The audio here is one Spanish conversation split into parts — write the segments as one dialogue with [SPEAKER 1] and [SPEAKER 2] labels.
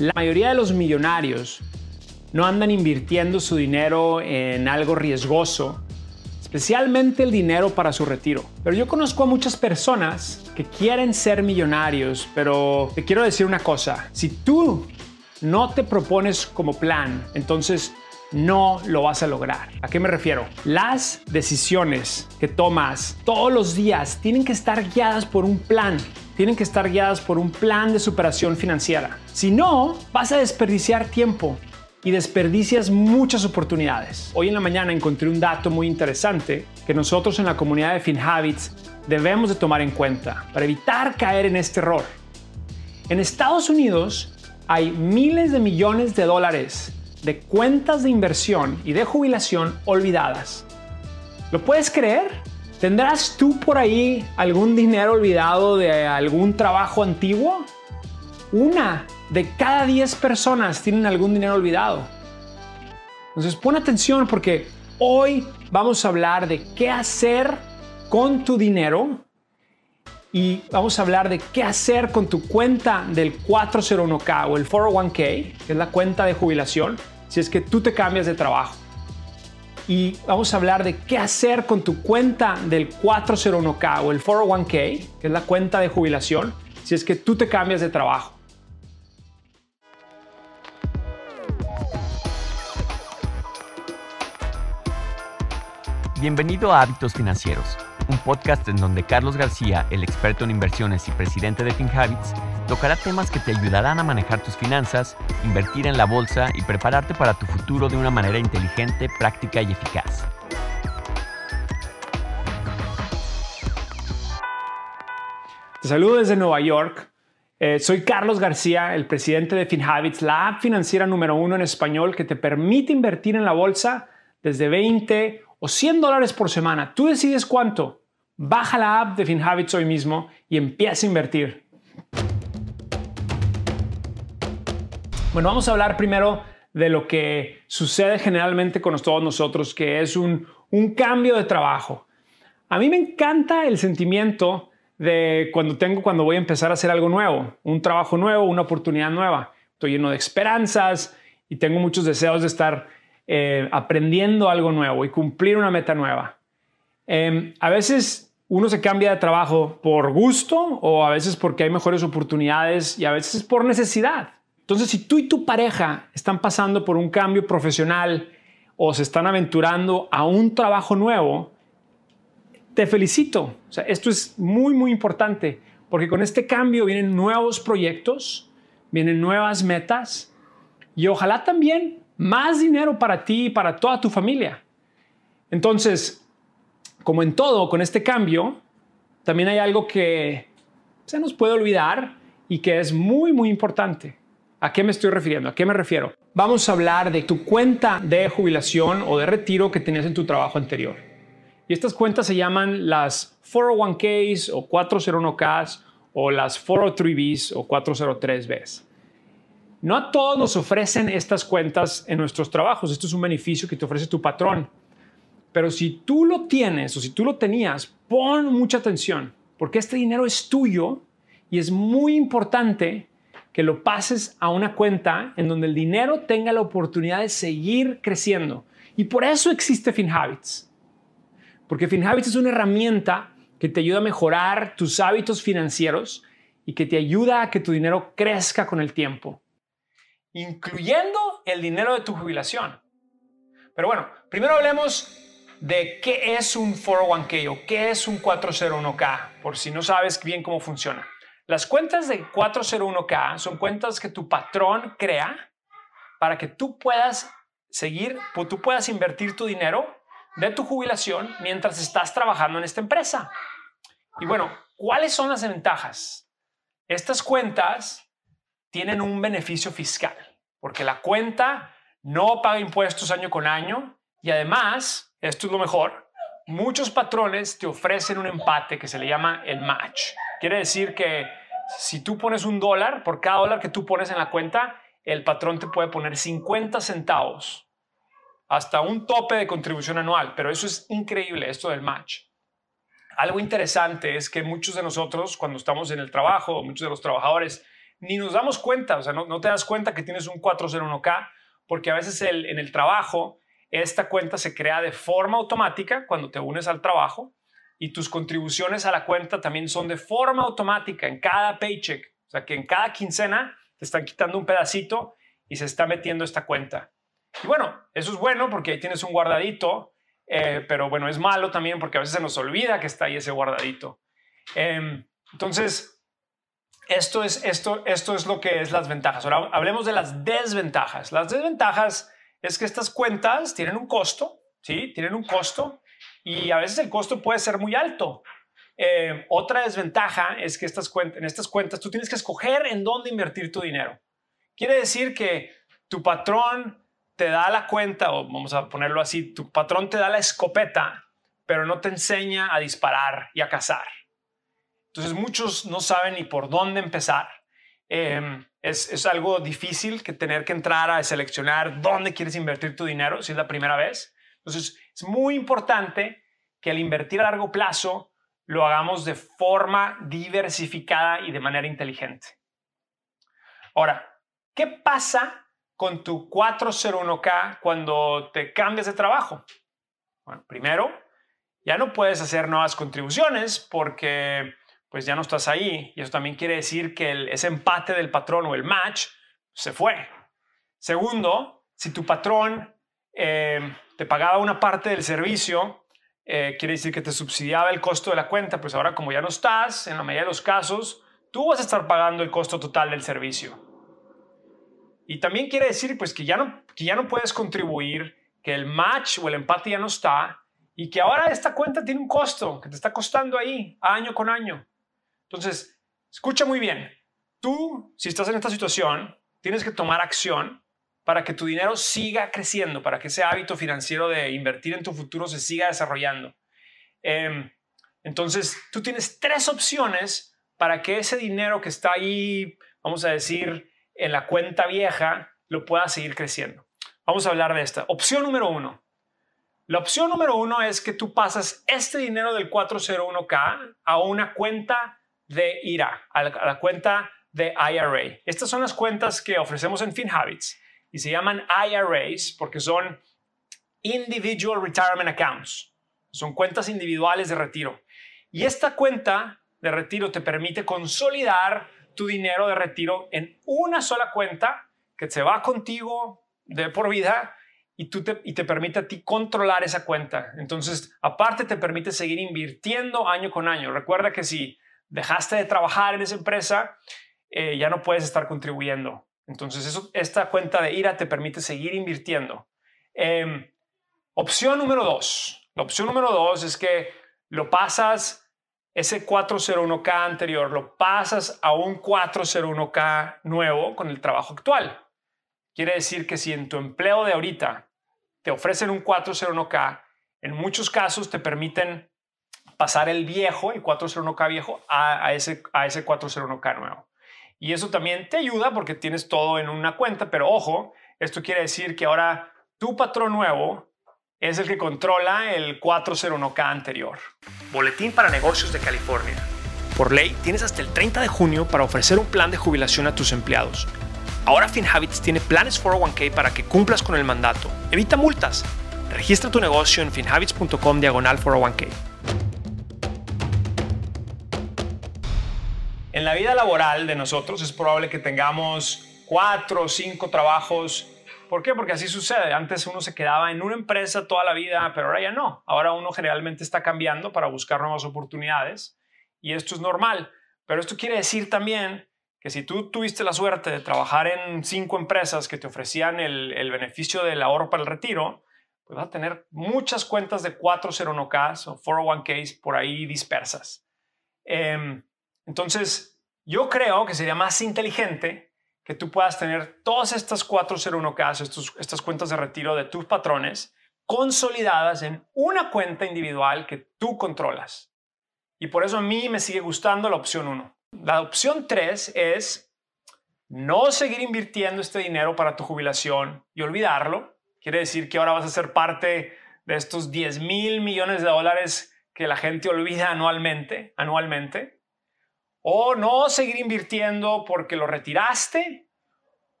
[SPEAKER 1] La mayoría de los millonarios no andan invirtiendo su dinero en algo riesgoso, especialmente el dinero para su retiro. Pero yo conozco a muchas personas que quieren ser millonarios, pero te quiero decir una cosa, si tú no te propones como plan, entonces no lo vas a lograr. ¿A qué me refiero? Las decisiones que tomas todos los días tienen que estar guiadas por un plan tienen que estar guiadas por un plan de superación financiera. Si no, vas a desperdiciar tiempo y desperdicias muchas oportunidades. Hoy en la mañana encontré un dato muy interesante que nosotros en la comunidad de FinHabits debemos de tomar en cuenta para evitar caer en este error. En Estados Unidos hay miles de millones de dólares de cuentas de inversión y de jubilación olvidadas. ¿Lo puedes creer? ¿Tendrás tú por ahí algún dinero olvidado de algún trabajo antiguo? Una de cada 10 personas tienen algún dinero olvidado. Entonces pon atención porque hoy vamos a hablar de qué hacer con tu dinero y vamos a hablar de qué hacer con tu cuenta del 401k o el 401k, que es la cuenta de jubilación, si es que tú te cambias de trabajo y vamos a hablar de qué hacer con tu cuenta del 401k o el 401k, que es la cuenta de jubilación, si es que tú te cambias de trabajo.
[SPEAKER 2] Bienvenido a Hábitos Financieros, un podcast en donde Carlos García, el experto en inversiones y presidente de FinHabits, tocará temas que te ayudarán a manejar tus finanzas, invertir en la bolsa y prepararte para tu futuro de una manera inteligente, práctica y eficaz.
[SPEAKER 1] Te saludo desde Nueva York. Eh, soy Carlos García, el presidente de FinHabits, la app financiera número uno en español que te permite invertir en la bolsa desde 20 o 100 dólares por semana. Tú decides cuánto. Baja la app de FinHabits hoy mismo y empieza a invertir. Bueno, vamos a hablar primero de lo que sucede generalmente con todos nosotros, que es un, cambio de trabajo. A mí me encanta el sentimiento de cuando tengo, cuando voy a empezar a hacer algo nuevo, un trabajo nuevo, una oportunidad nueva. Estoy lleno de esperanzas y tengo muchos deseos de estar eh, aprendiendo algo nuevo y cumplir una meta nueva. Em, a veces uno se cambia de trabajo por gusto o a veces porque hay mejores oportunidades y a veces por necesidad. Entonces, si tú y tu pareja están pasando por un cambio profesional o se están aventurando a un trabajo nuevo, te felicito. O sea, esto es muy, muy importante porque con este cambio vienen nuevos proyectos, vienen nuevas metas y ojalá también más dinero para ti y para toda tu familia. Entonces, como en todo, con este cambio, también hay algo que se nos puede olvidar y que es muy, muy importante. ¿A qué me estoy refiriendo? ¿A qué me refiero? Vamos a hablar de tu cuenta de jubilación o de retiro que tenías en tu trabajo anterior. Y estas cuentas se llaman las 401ks o 401ks o las 403bs o 403bs. No a todos nos ofrecen estas cuentas en nuestros trabajos. Esto es un beneficio que te ofrece tu patrón. Pero si tú lo tienes o si tú lo tenías, pon mucha atención, porque este dinero es tuyo y es muy importante que lo pases a una cuenta en donde el dinero tenga la oportunidad de seguir creciendo. Y por eso existe FinHabits. Porque FinHabits es una herramienta que te ayuda a mejorar tus hábitos financieros y que te ayuda a que tu dinero crezca con el tiempo, incluyendo el dinero de tu jubilación. Pero bueno, primero hablemos de qué es un 401k o qué es un 401k, por si no sabes bien cómo funciona. Las cuentas de 401k son cuentas que tu patrón crea para que tú puedas seguir, tú puedas invertir tu dinero de tu jubilación mientras estás trabajando en esta empresa. Y bueno, ¿cuáles son las ventajas? Estas cuentas tienen un beneficio fiscal, porque la cuenta no paga impuestos año con año y además, esto es lo mejor, muchos patrones te ofrecen un empate que se le llama el match. Quiere decir que si tú pones un dólar, por cada dólar que tú pones en la cuenta, el patrón te puede poner 50 centavos hasta un tope de contribución anual, pero eso es increíble, esto del match. Algo interesante es que muchos de nosotros, cuando estamos en el trabajo, muchos de los trabajadores, ni nos damos cuenta, o sea, no, te das cuenta que tienes un 401k, porque a veces en el trabajo esta cuenta se crea de forma automática cuando te unes al trabajo y tus contribuciones a la cuenta también son de forma automática en cada paycheck. O sea, que en cada quincena te están quitando un pedacito y se está metiendo esta cuenta. Y bueno, eso es bueno porque ahí tienes un guardadito, eh, pero bueno, es malo también porque a veces se nos olvida que está ahí ese guardadito. Em, entonces, esto es, esto, esto es lo que es las ventajas. Ahora hablemos de las desventajas. Las desventajas es que estas cuentas tienen un costo, ¿sí? Tienen un costo y a veces el costo puede ser muy alto. Eh, otra desventaja es que estas cuentas, en estas cuentas tú tienes que escoger en dónde invertir tu dinero. Quiere decir que tu patrón te da la cuenta, o vamos a ponerlo así, tu patrón te da la escopeta, pero no te enseña a disparar y a cazar. Entonces muchos no saben ni por dónde empezar. Em, es, algo difícil que tener que entrar a seleccionar dónde quieres invertir tu dinero si es la primera vez. Entonces es muy importante que al invertir a largo plazo lo hagamos de forma diversificada y de manera inteligente. Ahora, ¿qué pasa con tu 401k cuando te cambias de trabajo? Bueno, primero, ya no puedes hacer nuevas contribuciones porque pues ya no estás ahí. Y eso también quiere decir que ese empate del patrón o el match se fue. Segundo, si tu patrón eh, te pagaba una parte del servicio, eh, quiere decir que te subsidiaba el costo de la cuenta, pues ahora como ya no estás, en la mayoría de los casos, tú vas a estar pagando el costo total del servicio. Y también quiere decir pues que ya no, que ya no puedes contribuir, que el match o el empate ya no está y que ahora esta cuenta tiene un costo que te está costando ahí año con año. Entonces, escucha muy bien. Tú, si estás en esta situación, tienes que tomar acción para que tu dinero siga creciendo, para que ese hábito financiero de invertir en tu futuro se siga desarrollando. Em, entonces, tú tienes tres opciones para que ese dinero que está ahí, vamos a decir, en la cuenta vieja, lo pueda seguir creciendo. Vamos a hablar de esta. Opción número uno. La opción número uno es que tú pasas este dinero del 401k a una cuenta de IRA, a la, cuenta de IRA. Estas son las cuentas que ofrecemos en FinHabits y se llaman IRAs porque son Individual Retirement Accounts. Son cuentas individuales de retiro. Y esta cuenta de retiro te permite consolidar tu dinero de retiro en una sola cuenta que se va contigo de por vida y, te, y te permite a ti controlar esa cuenta. Entonces, aparte te permite seguir invirtiendo año con año. Recuerda que si dejaste de trabajar en esa empresa, eh, ya no puedes estar contribuyendo. Entonces, eso, esta cuenta de IRA te permite seguir invirtiendo. Em, opción número dos. La opción número dos es que lo pasas, ese 401k anterior, lo pasas a un 401k nuevo con el trabajo actual. Quiere decir que si en tu empleo de ahorita te ofrecen un 401k, en muchos casos te permiten pasar el viejo, el 401k viejo, a, ese, a ese 401k nuevo. Y eso también te ayuda porque tienes todo en una cuenta, pero ojo, esto quiere decir que ahora tu patrón nuevo es el que controla el 401k anterior.
[SPEAKER 3] Boletín para negocios de California. Por ley, tienes hasta el 30 de junio para ofrecer un plan de jubilación a tus empleados. Ahora FinHabits tiene planes 401k para que cumplas con el mandato. Evita multas. Registra tu negocio en finhabits.com diagonal 401k.
[SPEAKER 1] La vida laboral de nosotros es probable que tengamos cuatro o cinco trabajos. ¿Por qué? Porque así sucede. Antes uno se quedaba en una empresa toda la vida, pero ahora ya no. Ahora uno generalmente está cambiando para buscar nuevas oportunidades y esto es normal. Pero esto quiere decir también que si tú tuviste la suerte de trabajar en cinco empresas que te ofrecían el, beneficio del ahorro para el retiro, pues vas a tener muchas cuentas de 401ks o 401ks por ahí dispersas. Em, entonces, yo creo que sería más inteligente que tú puedas tener todas estas 401k, estas cuentas de retiro de tus patrones, consolidadas en una cuenta individual que tú controlas. Y por eso a mí me sigue gustando la opción 1. La opción 3 es no seguir invirtiendo este dinero para tu jubilación y olvidarlo. Quiere decir que ahora vas a ser parte de estos 10 mil millones de dólares que la gente olvida anualmente, anualmente O no seguir invirtiendo porque lo retiraste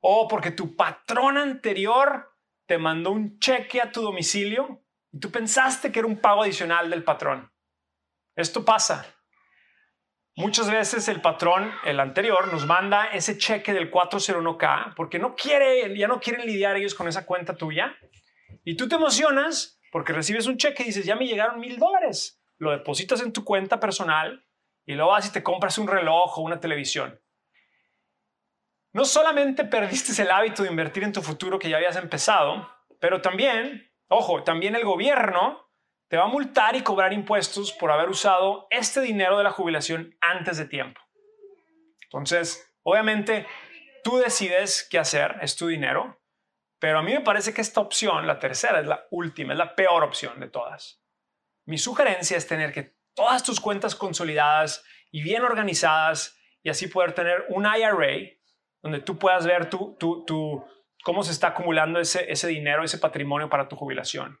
[SPEAKER 1] o porque tu patrón anterior te mandó un cheque a tu domicilio y tú pensaste que era un pago adicional del patrón. Esto pasa. Muchas veces el patrón, el anterior, nos manda ese cheque del 401k porque no quiere, ya no quieren lidiar ellos con esa cuenta tuya. Y tú te emocionas porque recibes un cheque y dices, ya me llegaron mil dólares. Lo depositas en tu cuenta personal y luego vas y te compras un reloj o una televisión. No solamente perdiste el hábito de invertir en tu futuro que ya habías empezado, pero también, ojo, también el gobierno te va a multar y cobrar impuestos por haber usado este dinero de la jubilación antes de tiempo. Entonces, obviamente, tú decides qué hacer, es tu dinero, pero a mí me parece que esta opción, la tercera, es la última, es la peor opción de todas. Mi sugerencia es tener que todas tus cuentas consolidadas y bien organizadas y así poder tener un IRA donde tú puedas ver tu, tu, cómo se está acumulando ese, ese dinero, ese patrimonio para tu jubilación.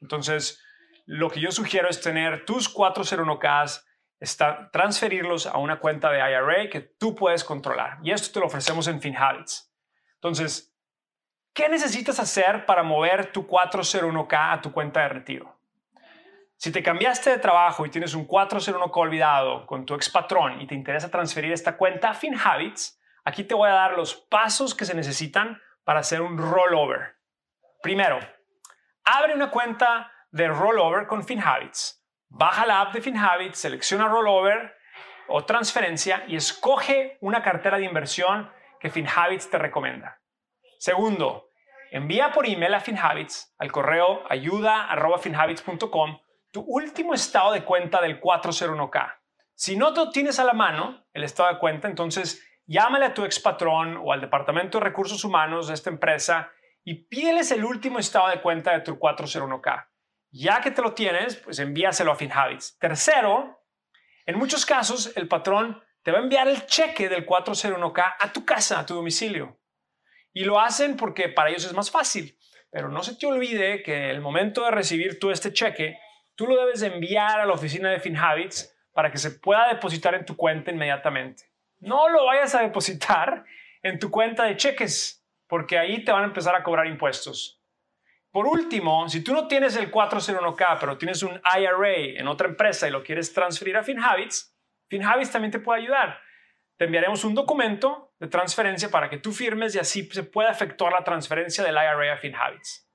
[SPEAKER 1] Entonces, lo que yo sugiero es tener tus 401ks, está, transferirlos a una cuenta de IRA que tú puedes controlar. Y esto te lo ofrecemos en FinHabits. Entonces, ¿qué necesitas hacer para mover tu 401k a tu cuenta de retiro? Si te cambiaste de trabajo y tienes un 401k olvidado con tu ex patrón y te interesa transferir esta cuenta a FinHabits, aquí te voy a dar los pasos que se necesitan para hacer un rollover. Primero, abre una cuenta de rollover con FinHabits. Baja la app de FinHabits, selecciona rollover o transferencia y escoge una cartera de inversión que FinHabits te recomienda. Segundo, envía por email a FinHabits al correo ayuda.finhabits.com tu último estado de cuenta del 401k. Si no lo tienes a la mano, el estado de cuenta, entonces llámale a tu ex patrón o al departamento de recursos humanos de esta empresa y pídeles el último estado de cuenta de tu 401k. Ya que te lo tienes, pues envíaselo a FinHabits. Tercero, en muchos casos el patrón te va a enviar el cheque del 401k a tu casa, a tu domicilio. Y lo hacen porque para ellos es más fácil. Pero no se te olvide que el momento de recibir tú este cheque, tú lo debes enviar a la oficina de FinHabits para que se pueda depositar en tu cuenta inmediatamente. No lo vayas a depositar en tu cuenta de cheques, porque ahí te van a empezar a cobrar impuestos. Por último, si tú no tienes el 401k, pero tienes un IRA en otra empresa y lo quieres transferir a FinHabits, FinHabits también te puede ayudar. Te enviaremos un documento de transferencia para que tú firmes y así se pueda efectuar la transferencia del IRA a FinHabits.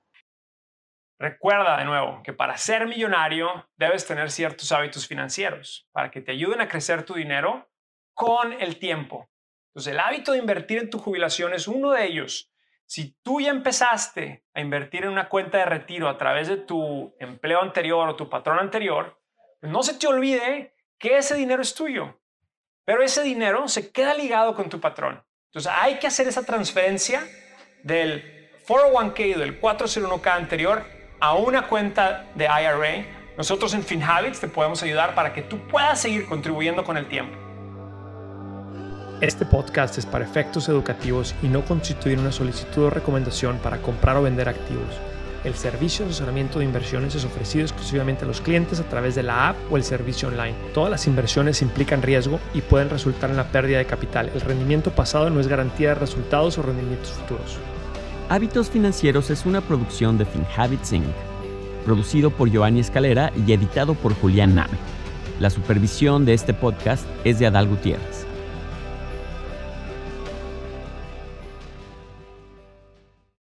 [SPEAKER 1] Recuerda de nuevo que para ser millonario debes tener ciertos hábitos financieros para que te ayuden a crecer tu dinero con el tiempo. Entonces, el hábito de invertir en tu jubilación es uno de ellos. Si tú ya empezaste a invertir en una cuenta de retiro a través de tu empleo anterior o tu patrón anterior, pues no se te olvide que ese dinero es tuyo, pero ese dinero se queda ligado con tu patrón. Entonces hay que hacer esa transferencia del 401k o del 401k anterior a una cuenta de IRA. Nosotros en FinHabits te podemos ayudar para que tú puedas seguir contribuyendo con el tiempo.
[SPEAKER 3] Este podcast es para efectos educativos y no constituye una solicitud o recomendación para comprar o vender activos. El servicio de asesoramiento de inversiones es ofrecido exclusivamente a los clientes a través de la app o el servicio online. Todas las inversiones implican riesgo y pueden resultar en la pérdida de capital. El rendimiento pasado no es garantía de resultados o rendimientos futuros.
[SPEAKER 2] Hábitos Financieros es una producción de FinHabits Inc., producido por Giovanni Escalera y editado por Julián Name. La supervisión de este podcast es de Adal Gutiérrez.